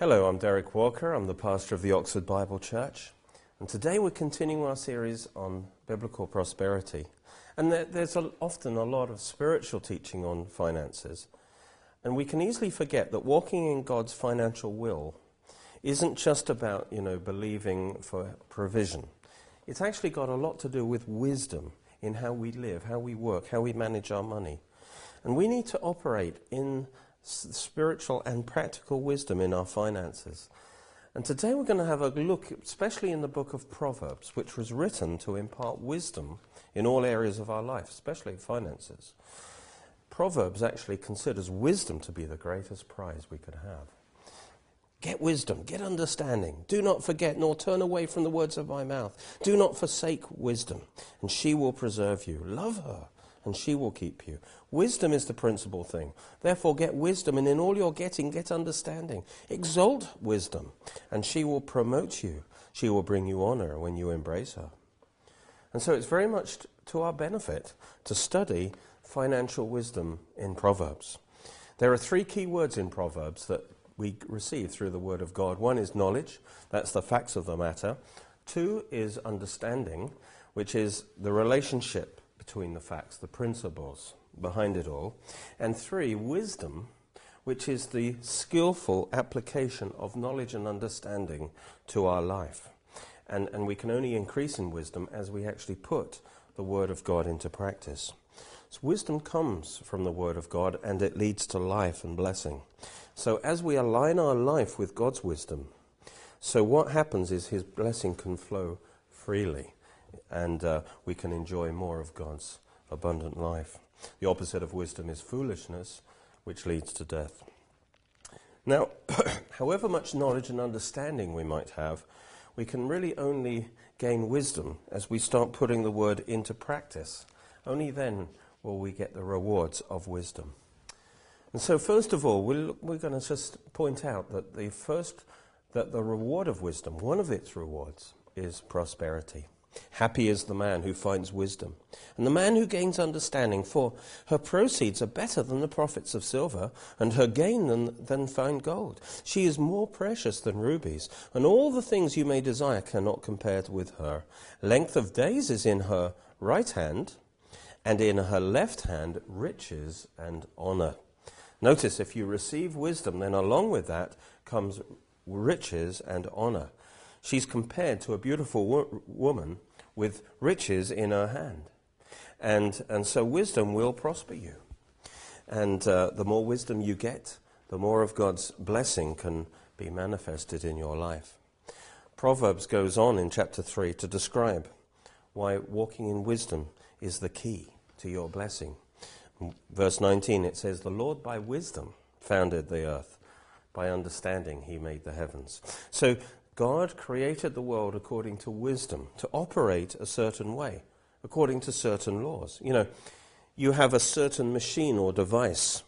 Hello, I'm Derek Walker. I'm the pastor of the Oxford Bible Church. And today we're continuing our series on biblical prosperity. And there, there's a, often a lot of spiritual teaching on finances. And we can easily forget that walking in God's financial will isn't just about, you know, believing for provision. It's actually got a lot to do with wisdom in how we live, how we work, how we manage our money. And we need to operate in spiritual and practical wisdom in our finances. And today we're going to have a look, especially in the book of Proverbs, which was written to impart wisdom in all areas of our life, especially finances. Proverbs actually considers wisdom to be the greatest prize we could have. Get wisdom, get understanding. Do not forget nor turn away from the words of my mouth. Do not forsake wisdom, and she will preserve you. Love her, and she will keep you. Wisdom is the principal thing. Therefore, get wisdom, and in all you're getting, get understanding. Exalt wisdom, and she will promote you. She will bring you honor when you embrace her. And so it's very much to our benefit to study financial wisdom in Proverbs. There are three key words in Proverbs that we receive through the Word of God. One is knowledge, that's the facts of the matter. Two is understanding, which is the relationship between the facts, the principles behind it all. And three, wisdom, which is the skillful application of knowledge and understanding to our life. And, and we can only increase in wisdom as we actually put the Word of God into practice. So wisdom comes from the Word of God and it leads to life and blessing. So as we align our life with God's wisdom, so what happens is His blessing can flow freely and uh, we can enjoy more of God's abundant life. The opposite of wisdom is foolishness, which leads to death. Now, however much knowledge and understanding we might have, we can really only gain wisdom as we start putting the word into practice. Only then will we get the rewards of wisdom. And so, first of all, we we're going to just point out that the first, that the reward of wisdom, one of its rewards, is prosperity. Happy is the man who finds wisdom, and the man who gains understanding, for her proceeds are better than the profits of silver, and her gain than, than fine gold. She is more precious than rubies, and all the things you may desire cannot compare with her. Length of days is in her right hand, and in her left hand riches and honor. Notice if you receive wisdom, then along with that comes riches and honor. She's compared to a beautiful wo- woman with riches in her hand. And, and so wisdom will prosper you. And uh, the more wisdom you get, the more of God's blessing can be manifested in your life. Proverbs goes on in chapter 3 to describe why walking in wisdom is the key to your blessing. verse 19 it says, The Lord by wisdom founded the earth, by understanding he made the heavens. So God created the world according to wisdom, to operate a certain way, according to certain laws. You know, you have a certain machine or device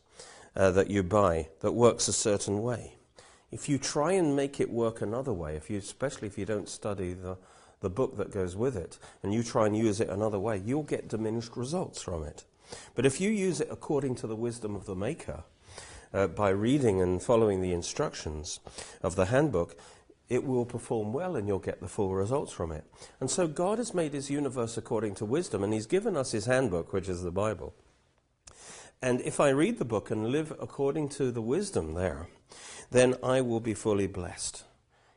uh, that you buy that works a certain way. If you try and make it work another way, if you, especially if you don't study the, the book that goes with it, and you try and use it another way, you'll get diminished results from it. But if you use it according to the wisdom of the Maker, uh, by reading and following the instructions of the handbook, it will perform well and you'll get the full results from it. And so God has made his universe according to wisdom, and he's given us his handbook, which is the Bible. And if I read the book and live according to the wisdom there, then I will be fully blessed.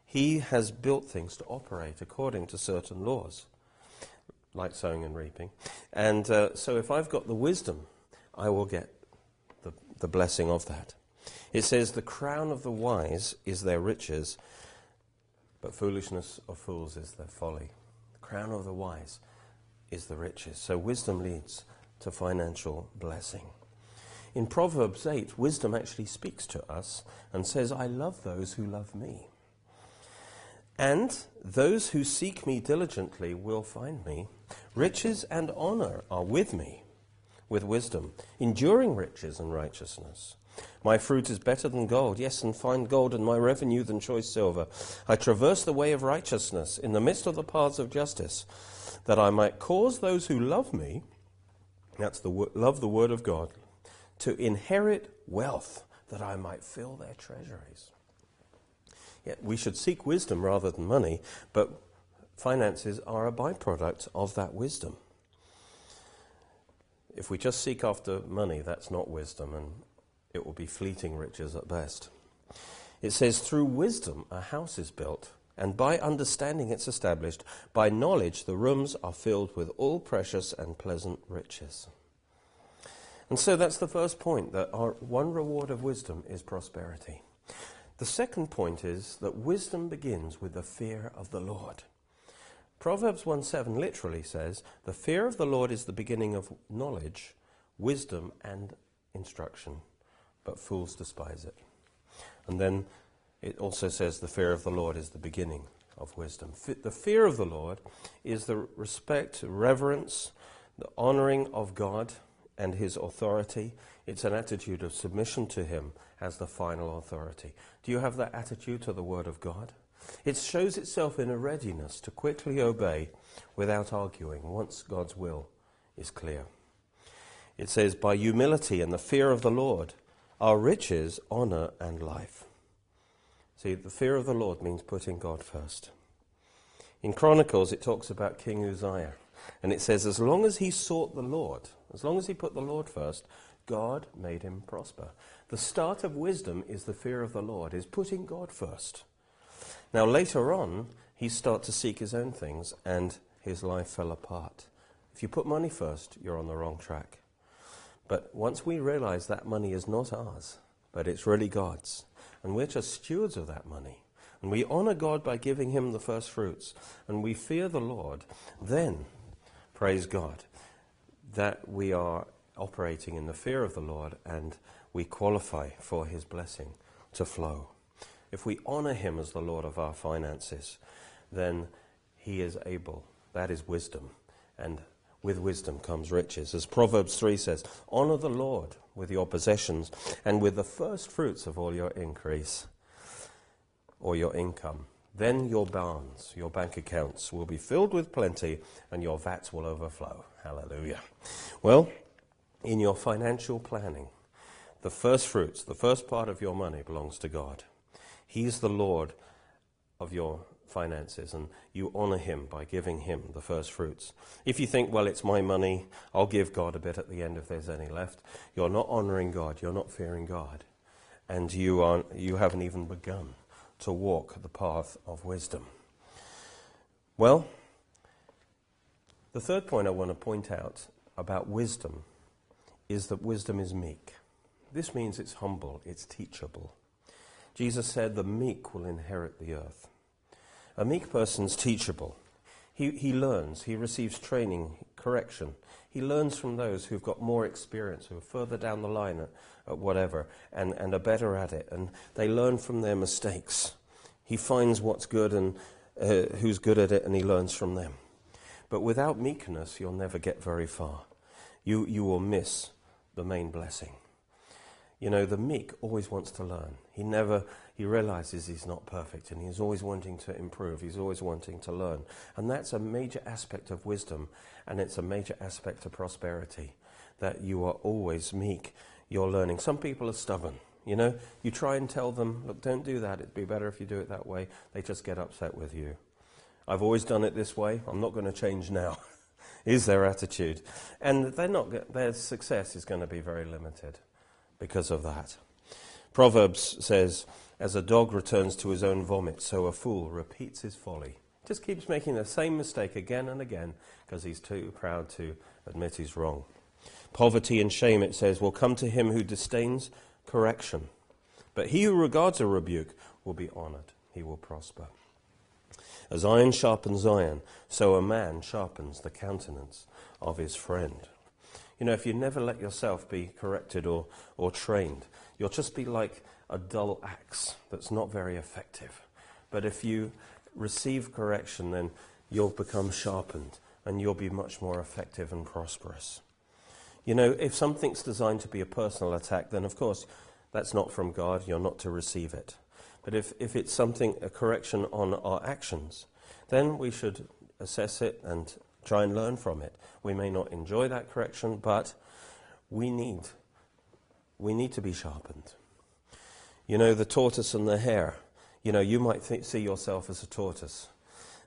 He has built things to operate according to certain laws, like sowing and reaping. And uh, so if I've got the wisdom, I will get the, the blessing of that. It says, The crown of the wise is their riches but foolishness of fools is their folly. The crown of the wise is the riches. So wisdom leads to financial blessing. In Proverbs 8, wisdom actually speaks to us and says, I love those who love me. And those who seek me diligently will find me. Riches and honor are with me, with wisdom, enduring riches and righteousness. My fruit is better than gold, yes, and fine gold, and my revenue than choice silver. I traverse the way of righteousness in the midst of the paths of justice, that I might cause those who love me, that's the love the word of God, to inherit wealth, that I might fill their treasuries. Yeah, we should seek wisdom rather than money, but finances are a byproduct of that wisdom. If we just seek after money, that's not wisdom, and it will be fleeting riches at best. It says, through wisdom a house is built, and by understanding it's established. By knowledge the rooms are filled with all precious and pleasant riches. And so that's the first point that our one reward of wisdom is prosperity. The second point is that wisdom begins with the fear of the Lord. Proverbs 1 7 literally says, The fear of the Lord is the beginning of knowledge, wisdom, and instruction, but fools despise it. And then it also says, The fear of the Lord is the beginning of wisdom. The fear of the Lord is the respect, reverence, the honoring of God and his authority. It's an attitude of submission to him as the final authority. Do you have that attitude to the Word of God? It shows itself in a readiness to quickly obey without arguing once God's will is clear. It says, By humility and the fear of the Lord are riches, honor, and life. See, the fear of the Lord means putting God first. In Chronicles, it talks about King Uzziah. And it says, as long as he sought the Lord, as long as he put the Lord first, God made him prosper. The start of wisdom is the fear of the Lord, is putting God first. Now, later on, he started to seek his own things, and his life fell apart. If you put money first, you're on the wrong track. But once we realize that money is not ours, but it's really God's, and we're just stewards of that money, and we honor God by giving him the first fruits, and we fear the Lord, then praise God, that we are operating in the fear of the Lord and we qualify for his blessing to flow. If we honor him as the Lord of our finances, then he is able. That is wisdom. And with wisdom comes riches. As Proverbs 3 says, honor the Lord with your possessions and with the first fruits of all your increase or your income. Then your barns, your bank accounts will be filled with plenty and your vats will overflow. Hallelujah. Well, in your financial planning, the first fruits, the first part of your money belongs to God. He's the Lord of your finances, and you honor Him by giving Him the first fruits. If you think, well, it's my money, I'll give God a bit at the end if there's any left, you're not honoring God, you're not fearing God, and you, aren't, you haven't even begun to walk the path of wisdom. Well, the third point I want to point out about wisdom is that wisdom is meek. This means it's humble, it's teachable. Jesus said, The meek will inherit the earth. A meek person's teachable. He, he learns, he receives training, correction. He learns from those who've got more experience, who are further down the line at, at whatever, and, and are better at it. And they learn from their mistakes. He finds what's good and uh, who's good at it, and he learns from them. But without meekness, you'll never get very far. You, you will miss the main blessing. You know, the meek always wants to learn. He never, he realizes he's not perfect and he's always wanting to improve. He's always wanting to learn. And that's a major aspect of wisdom and it's a major aspect of prosperity that you are always meek. You're learning. Some people are stubborn. You know, you try and tell them, look, don't do that. It'd be better if you do it that way. They just get upset with you. I've always done it this way. I'm not going to change now. is their attitude. And they're not, their success is going to be very limited because of that. Proverbs says, As a dog returns to his own vomit, so a fool repeats his folly. Just keeps making the same mistake again and again because he's too proud to admit he's wrong. Poverty and shame, it says, will come to him who disdains correction. But he who regards a rebuke will be honored. He will prosper. As iron sharpens iron, so a man sharpens the countenance of his friend. You know, if you never let yourself be corrected or, or trained, you'll just be like a dull axe that's not very effective. But if you receive correction, then you'll become sharpened and you'll be much more effective and prosperous. You know, if something's designed to be a personal attack, then of course that's not from God. You're not to receive it. But if, if it's something, a correction on our actions, then we should assess it and try and learn from it. We may not enjoy that correction, but we need, we need to be sharpened. You know, the tortoise and the hare. You know, you might th- see yourself as a tortoise,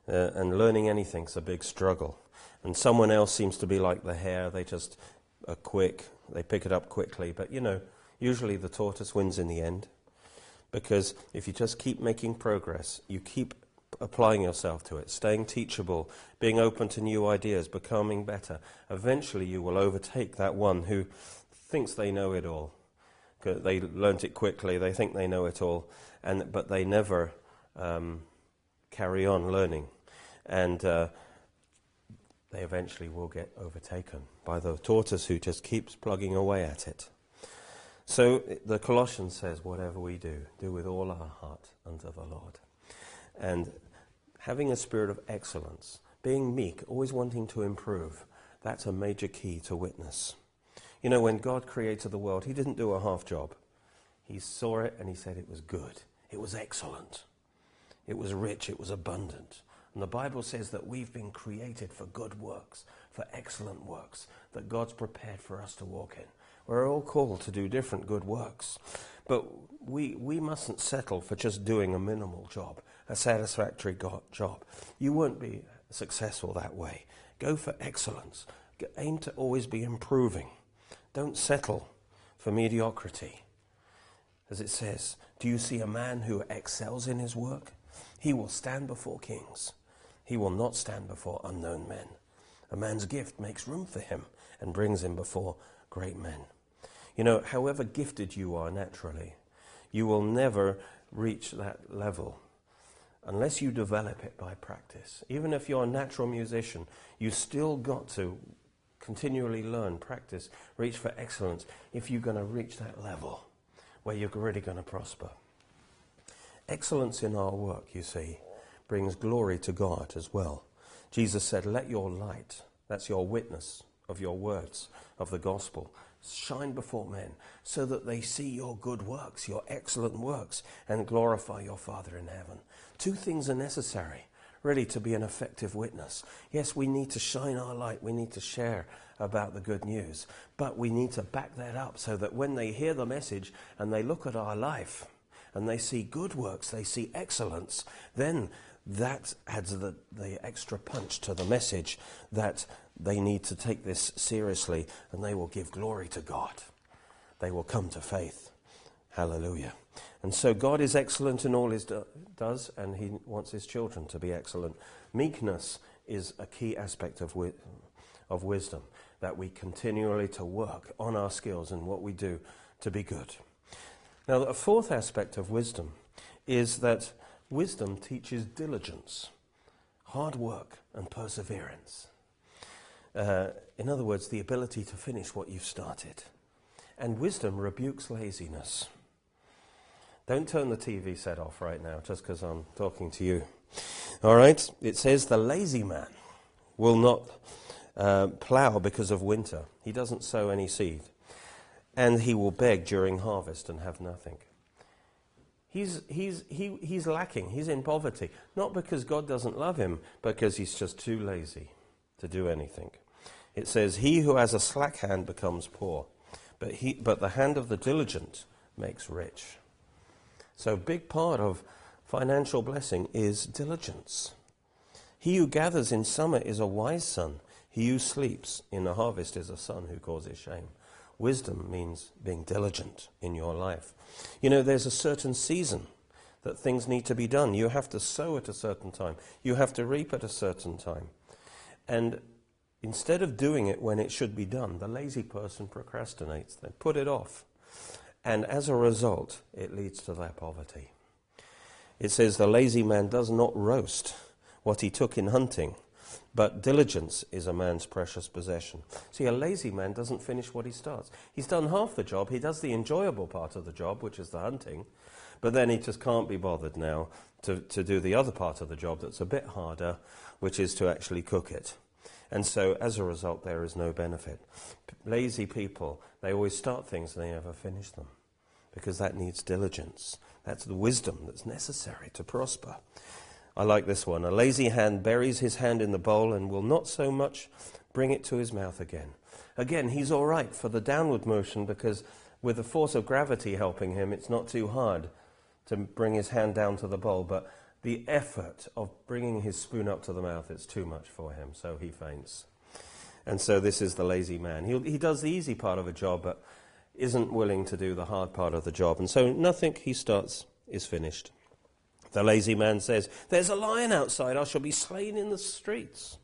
uh, and learning anything's a big struggle. And someone else seems to be like the hare, they just are quick, they pick it up quickly. But you know, usually the tortoise wins in the end. Because if you just keep making progress, you keep applying yourself to it, staying teachable, being open to new ideas, becoming better, eventually you will overtake that one who thinks they know it all. They learnt it quickly, they think they know it all, and, but they never um, carry on learning. And uh, they eventually will get overtaken by the tortoise who just keeps plugging away at it. So the Colossians says, whatever we do, do with all our heart unto the Lord. And having a spirit of excellence, being meek, always wanting to improve, that's a major key to witness. You know, when God created the world, He didn't do a half job. He saw it and He said it was good. It was excellent. It was rich. It was abundant. And the Bible says that we've been created for good works, for excellent works, that God's prepared for us to walk in. We're all called to do different good works. But we, we mustn't settle for just doing a minimal job, a satisfactory job. You won't be successful that way. Go for excellence. Aim to always be improving. Don't settle for mediocrity. As it says, do you see a man who excels in his work? He will stand before kings. He will not stand before unknown men. A man's gift makes room for him and brings him before great men. You know, however gifted you are naturally, you will never reach that level unless you develop it by practice. Even if you're a natural musician, you still got to continually learn, practice, reach for excellence if you're going to reach that level where you're really going to prosper. Excellence in our work, you see, brings glory to God as well. Jesus said, Let your light, that's your witness of your words of the gospel, shine before men, so that they see your good works, your excellent works, and glorify your Father in heaven. Two things are necessary, really, to be an effective witness. Yes, we need to shine our light, we need to share about the good news, but we need to back that up so that when they hear the message and they look at our life and they see good works, they see excellence, then that adds the, the extra punch to the message that they need to take this seriously and they will give glory to God. They will come to faith. Hallelujah. And so God is excellent in all he do- does, and he wants his children to be excellent. Meekness is a key aspect of, wi- of wisdom, that we continually to work on our skills and what we do to be good. Now, a fourth aspect of wisdom is that wisdom teaches diligence, hard work, and perseverance. Uh, in other words, the ability to finish what you've started. And wisdom rebukes laziness. Don't turn the TV set off right now just because I'm talking to you. All right? It says the lazy man will not uh, plow because of winter, he doesn't sow any seed. And he will beg during harvest and have nothing. He's, he's, he, he's lacking. He's in poverty. Not because God doesn't love him, because he's just too lazy to do anything. It says, He who has a slack hand becomes poor, but, he, but the hand of the diligent makes rich. So, a big part of financial blessing is diligence. He who gathers in summer is a wise son. He who sleeps in the harvest is a son who causes shame. Wisdom means being diligent in your life. You know, there's a certain season that things need to be done. You have to sow at a certain time, you have to reap at a certain time. And instead of doing it when it should be done, the lazy person procrastinates, they put it off. And as a result, it leads to their poverty. It says, The lazy man does not roast what he took in hunting, but diligence is a man's precious possession. See, a lazy man doesn't finish what he starts. He's done half the job, he does the enjoyable part of the job, which is the hunting, but then he just can't be bothered now to, to do the other part of the job that's a bit harder, which is to actually cook it. And so, as a result, there is no benefit. P- lazy people, they always start things and they never finish them because that needs diligence. That's the wisdom that's necessary to prosper. I like this one. A lazy hand buries his hand in the bowl and will not so much bring it to his mouth again. Again, he's all right for the downward motion because with the force of gravity helping him, it's not too hard to bring his hand down to the bowl, but the effort of bringing his spoon up to the mouth, it's too much for him, so he faints. And so this is the lazy man. He, he does the easy part of a job, but isn't willing to do the hard part of the job. And so nothing he starts is finished. The lazy man says, There's a lion outside, I shall be slain in the streets.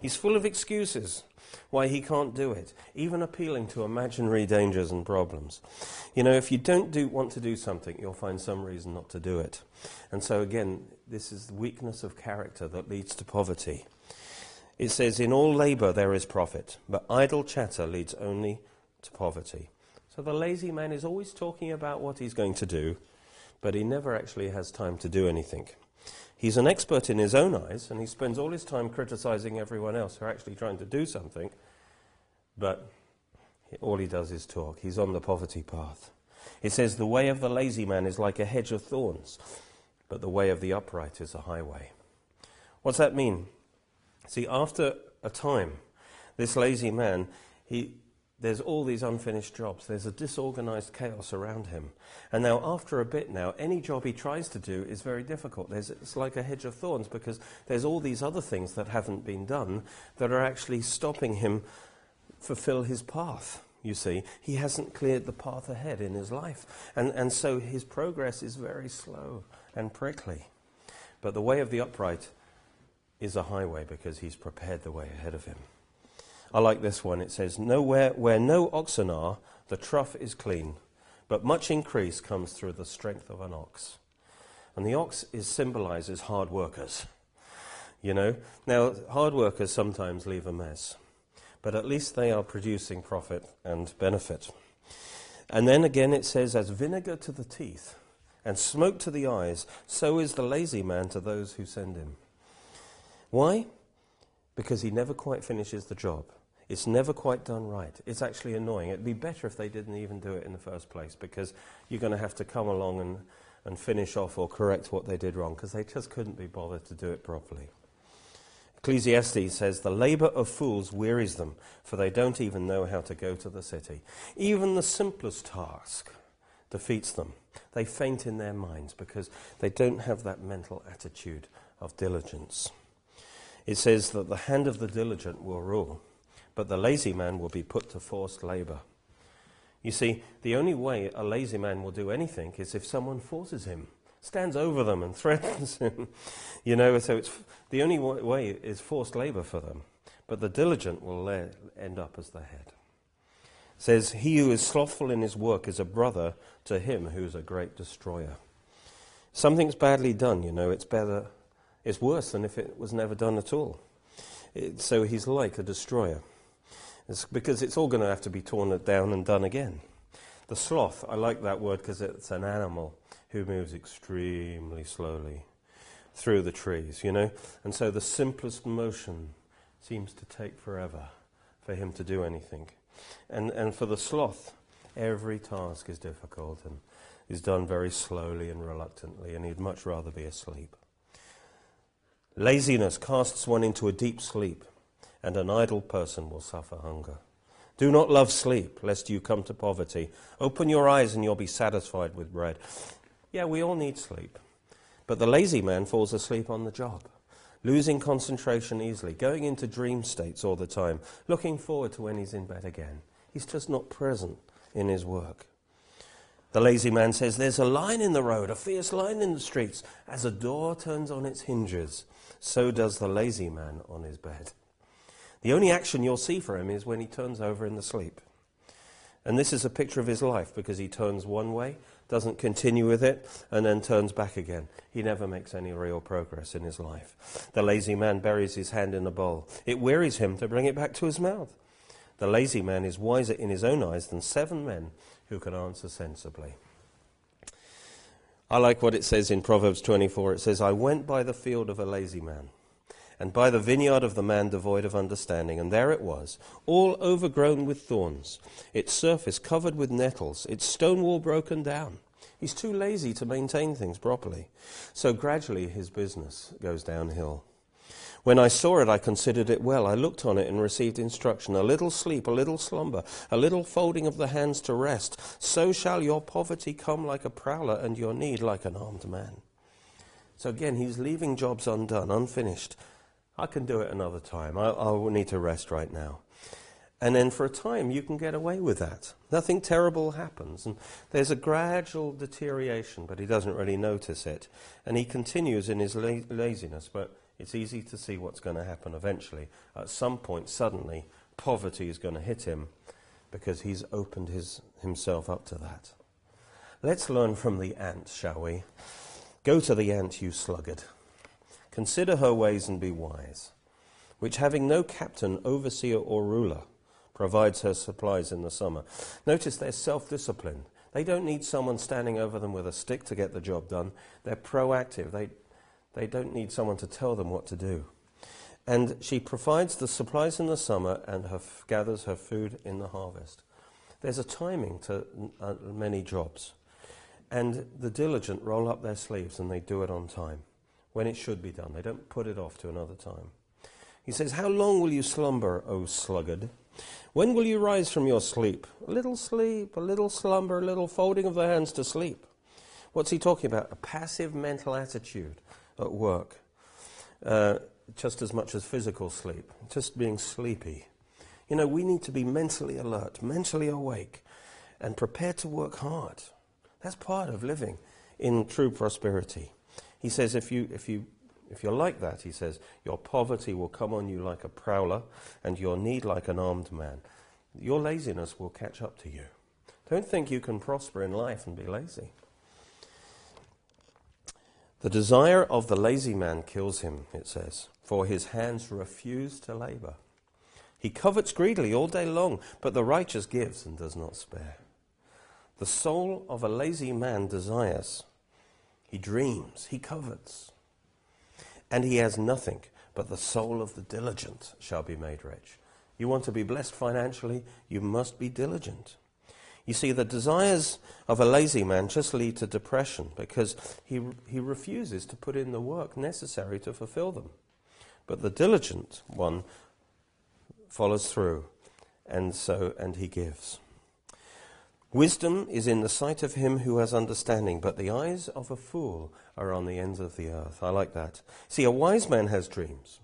He's full of excuses why he can't do it, even appealing to imaginary dangers and problems. You know, if you don't do, want to do something, you'll find some reason not to do it. And so, again, this is the weakness of character that leads to poverty. It says, In all labour there is profit, but idle chatter leads only to poverty. So the lazy man is always talking about what he's going to do, but he never actually has time to do anything. He's an expert in his own eyes, and he spends all his time criticizing everyone else who are actually trying to do something, but all he does is talk. He's on the poverty path. It says, The way of the lazy man is like a hedge of thorns, but the way of the upright is a highway. What's that mean? See, after a time, this lazy man, he, there's all these unfinished jobs. There's a disorganized chaos around him. And now, after a bit now, any job he tries to do is very difficult. There's, it's like a hedge of thorns because there's all these other things that haven't been done that are actually stopping him fulfill his path. You see, he hasn't cleared the path ahead in his life. And, and so his progress is very slow and prickly. But the way of the upright is a highway because he's prepared the way ahead of him. I like this one. It says, Nowhere where no oxen are, the trough is clean, but much increase comes through the strength of an ox. And the ox is symbolizes hard workers. You know? Now, hard workers sometimes leave a mess, but at least they are producing profit and benefit. And then again it says, As vinegar to the teeth and smoke to the eyes, so is the lazy man to those who send him. Why? Because he never quite finishes the job. It's never quite done right. It's actually annoying. It'd be better if they didn't even do it in the first place because you're going to have to come along and, and finish off or correct what they did wrong because they just couldn't be bothered to do it properly. Ecclesiastes says, The labour of fools wearies them, for they don't even know how to go to the city. Even the simplest task defeats them. They faint in their minds because they don't have that mental attitude of diligence. It says that the hand of the diligent will rule but the lazy man will be put to forced labor. You see, the only way a lazy man will do anything is if someone forces him, stands over them and threatens him. you know, so it's, the only way is forced labor for them. But the diligent will end up as the head. Says, He who is slothful in his work is a brother to him who is a great destroyer. Something's badly done, you know, it's better, it's worse than if it was never done at all. It, so he's like a destroyer. It's because it's all going to have to be torn down and done again. The sloth, I like that word because it's an animal who moves extremely slowly through the trees, you know? And so the simplest motion seems to take forever for him to do anything. And, and for the sloth, every task is difficult and is done very slowly and reluctantly, and he'd much rather be asleep. Laziness casts one into a deep sleep and an idle person will suffer hunger. Do not love sleep, lest you come to poverty. Open your eyes, and you'll be satisfied with bread. Yeah, we all need sleep. But the lazy man falls asleep on the job, losing concentration easily, going into dream states all the time, looking forward to when he's in bed again. He's just not present in his work. The lazy man says, There's a line in the road, a fierce line in the streets. As a door turns on its hinges, so does the lazy man on his bed. The only action you'll see for him is when he turns over in the sleep. And this is a picture of his life because he turns one way, doesn't continue with it, and then turns back again. He never makes any real progress in his life. The lazy man buries his hand in a bowl. It wearies him to bring it back to his mouth. The lazy man is wiser in his own eyes than seven men who can answer sensibly. I like what it says in Proverbs 24. It says, I went by the field of a lazy man and by the vineyard of the man devoid of understanding. And there it was, all overgrown with thorns, its surface covered with nettles, its stone wall broken down. He's too lazy to maintain things properly. So gradually his business goes downhill. When I saw it, I considered it well. I looked on it and received instruction. A little sleep, a little slumber, a little folding of the hands to rest. So shall your poverty come like a prowler and your need like an armed man. So again, he's leaving jobs undone, unfinished. I can do it another time. I, I will need to rest right now. And then for a time, you can get away with that. Nothing terrible happens. And there's a gradual deterioration, but he doesn't really notice it. And he continues in his la- laziness, but it's easy to see what's going to happen eventually. At some point, suddenly, poverty is going to hit him because he's opened his, himself up to that. Let's learn from the ant, shall we? Go to the ant, you sluggard. Consider her ways and be wise, which having no captain, overseer, or ruler, provides her supplies in the summer. Notice they're self disciplined. They don't need someone standing over them with a stick to get the job done. They're proactive. They, they don't need someone to tell them what to do. And she provides the supplies in the summer and her f- gathers her food in the harvest. There's a timing to uh, many jobs. And the diligent roll up their sleeves and they do it on time when it should be done. They don't put it off to another time. He says, How long will you slumber, O sluggard? When will you rise from your sleep? A little sleep, a little slumber, a little folding of the hands to sleep. What's he talking about? A passive mental attitude at work, uh, just as much as physical sleep, just being sleepy. You know, we need to be mentally alert, mentally awake, and prepared to work hard. That's part of living in true prosperity. He says, if, you, if, you, if you're like that, he says, your poverty will come on you like a prowler, and your need like an armed man. Your laziness will catch up to you. Don't think you can prosper in life and be lazy. The desire of the lazy man kills him, it says, for his hands refuse to labor. He covets greedily all day long, but the righteous gives and does not spare. The soul of a lazy man desires. He dreams, he covets. And he has nothing, but the soul of the diligent shall be made rich. You want to be blessed financially, you must be diligent. You see, the desires of a lazy man just lead to depression because he, he refuses to put in the work necessary to fulfill them. But the diligent one follows through, and so, and he gives. Wisdom is in the sight of him who has understanding, but the eyes of a fool are on the ends of the earth. I like that. See, a wise man has dreams,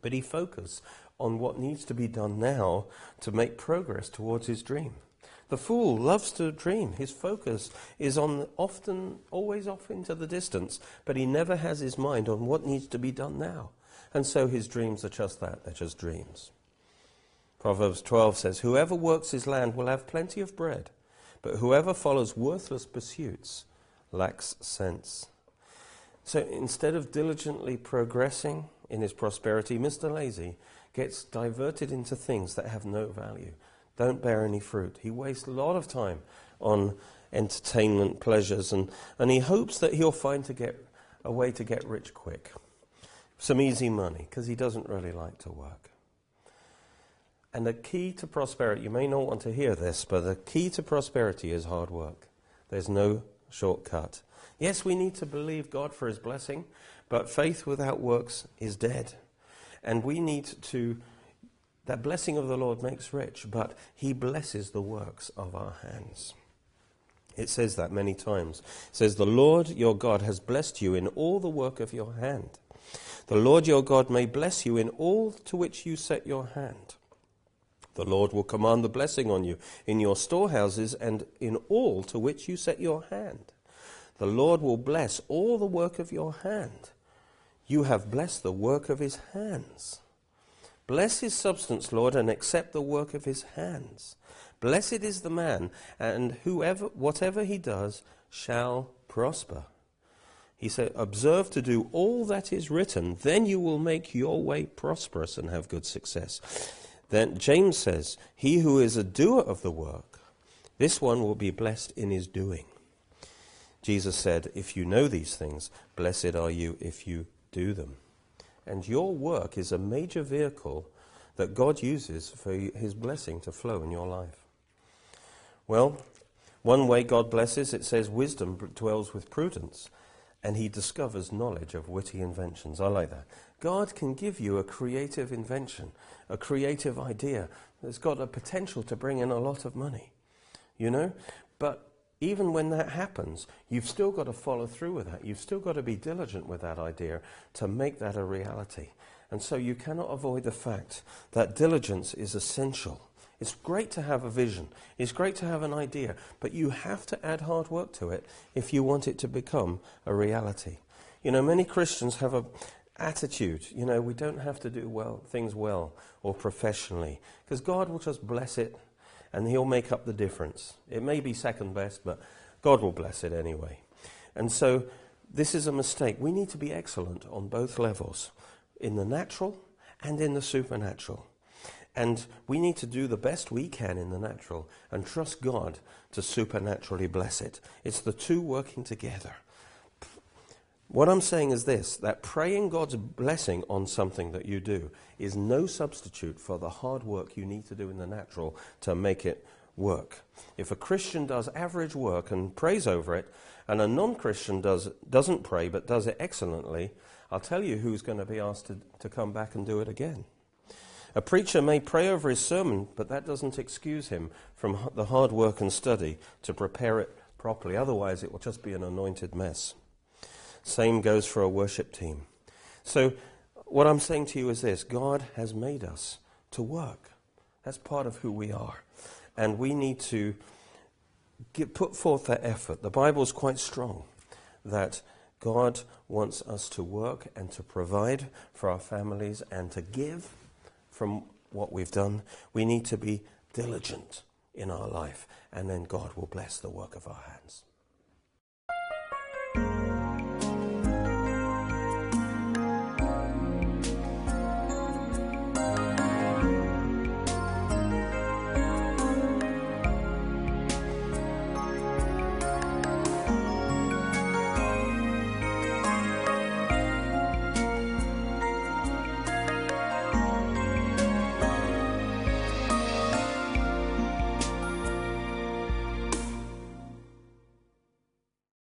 but he focuses on what needs to be done now to make progress towards his dream. The fool loves to dream. His focus is on often, always off into the distance, but he never has his mind on what needs to be done now. And so his dreams are just that, they're just dreams. Proverbs 12 says, Whoever works his land will have plenty of bread, but whoever follows worthless pursuits lacks sense. So instead of diligently progressing in his prosperity, Mr. Lazy gets diverted into things that have no value, don't bear any fruit. He wastes a lot of time on entertainment, pleasures, and, and he hopes that he'll find to get a way to get rich quick. Some easy money, because he doesn't really like to work. And the key to prosperity, you may not want to hear this, but the key to prosperity is hard work. There's no shortcut. Yes, we need to believe God for his blessing, but faith without works is dead. And we need to, that blessing of the Lord makes rich, but he blesses the works of our hands. It says that many times. It says, The Lord your God has blessed you in all the work of your hand. The Lord your God may bless you in all to which you set your hand. The Lord will command the blessing on you in your storehouses and in all to which you set your hand. The Lord will bless all the work of your hand. You have blessed the work of his hands. Bless his substance, Lord, and accept the work of his hands. Blessed is the man, and whoever, whatever he does shall prosper. He said, Observe to do all that is written, then you will make your way prosperous and have good success. Then James says, He who is a doer of the work, this one will be blessed in his doing. Jesus said, If you know these things, blessed are you if you do them. And your work is a major vehicle that God uses for his blessing to flow in your life. Well, one way God blesses, it says, wisdom dwells with prudence. and he discovers knowledge of witty inventions. I like that. God can give you a creative invention, a creative idea that's got a potential to bring in a lot of money. You know? But even when that happens, you've still got to follow through with that. You've still got to be diligent with that idea to make that a reality. And so you cannot avoid the fact that diligence is essential. It's great to have a vision. It's great to have an idea, but you have to add hard work to it if you want it to become a reality. You know, many Christians have a attitude, you know, we don't have to do well things well or professionally because God will just bless it and he'll make up the difference. It may be second best, but God will bless it anyway. And so this is a mistake. We need to be excellent on both levels, in the natural and in the supernatural. And we need to do the best we can in the natural and trust God to supernaturally bless it. It's the two working together. What I'm saying is this that praying God's blessing on something that you do is no substitute for the hard work you need to do in the natural to make it work. If a Christian does average work and prays over it, and a non Christian does, doesn't pray but does it excellently, I'll tell you who's going to be asked to, to come back and do it again. A preacher may pray over his sermon, but that doesn't excuse him from the hard work and study to prepare it properly. Otherwise, it will just be an anointed mess. Same goes for a worship team. So, what I'm saying to you is this God has made us to work. That's part of who we are. And we need to get, put forth that effort. The Bible is quite strong that God wants us to work and to provide for our families and to give from what we've done. We need to be diligent in our life, and then God will bless the work of our hands.